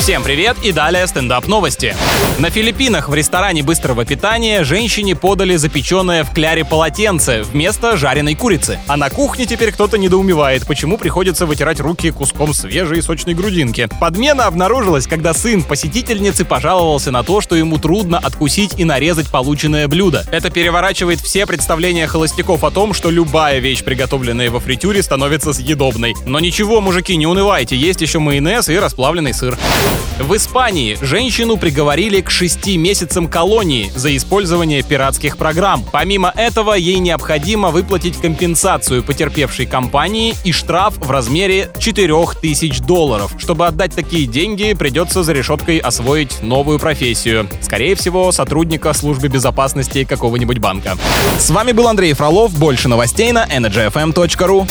Всем привет и далее стендап новости. На Филиппинах в ресторане быстрого питания женщине подали запеченное в кляре полотенце вместо жареной курицы. А на кухне теперь кто-то недоумевает, почему приходится вытирать руки куском свежей и сочной грудинки. Подмена обнаружилась, когда сын посетительницы пожаловался на то, что ему трудно откусить и нарезать полученное блюдо. Это переворачивает все представления холостяков о том, что любая вещь, приготовленная во фритюре, становится съедобной. Но ничего, мужики, не унывайте, есть еще майонез и расплавленный сыр. В Испании женщину приговорили к шести месяцам колонии за использование пиратских программ. Помимо этого, ей необходимо выплатить компенсацию потерпевшей компании и штраф в размере 4000 долларов. Чтобы отдать такие деньги, придется за решеткой освоить новую профессию. Скорее всего, сотрудника службы безопасности какого-нибудь банка. С вами был Андрей Фролов. Больше новостей на energyfm.ru.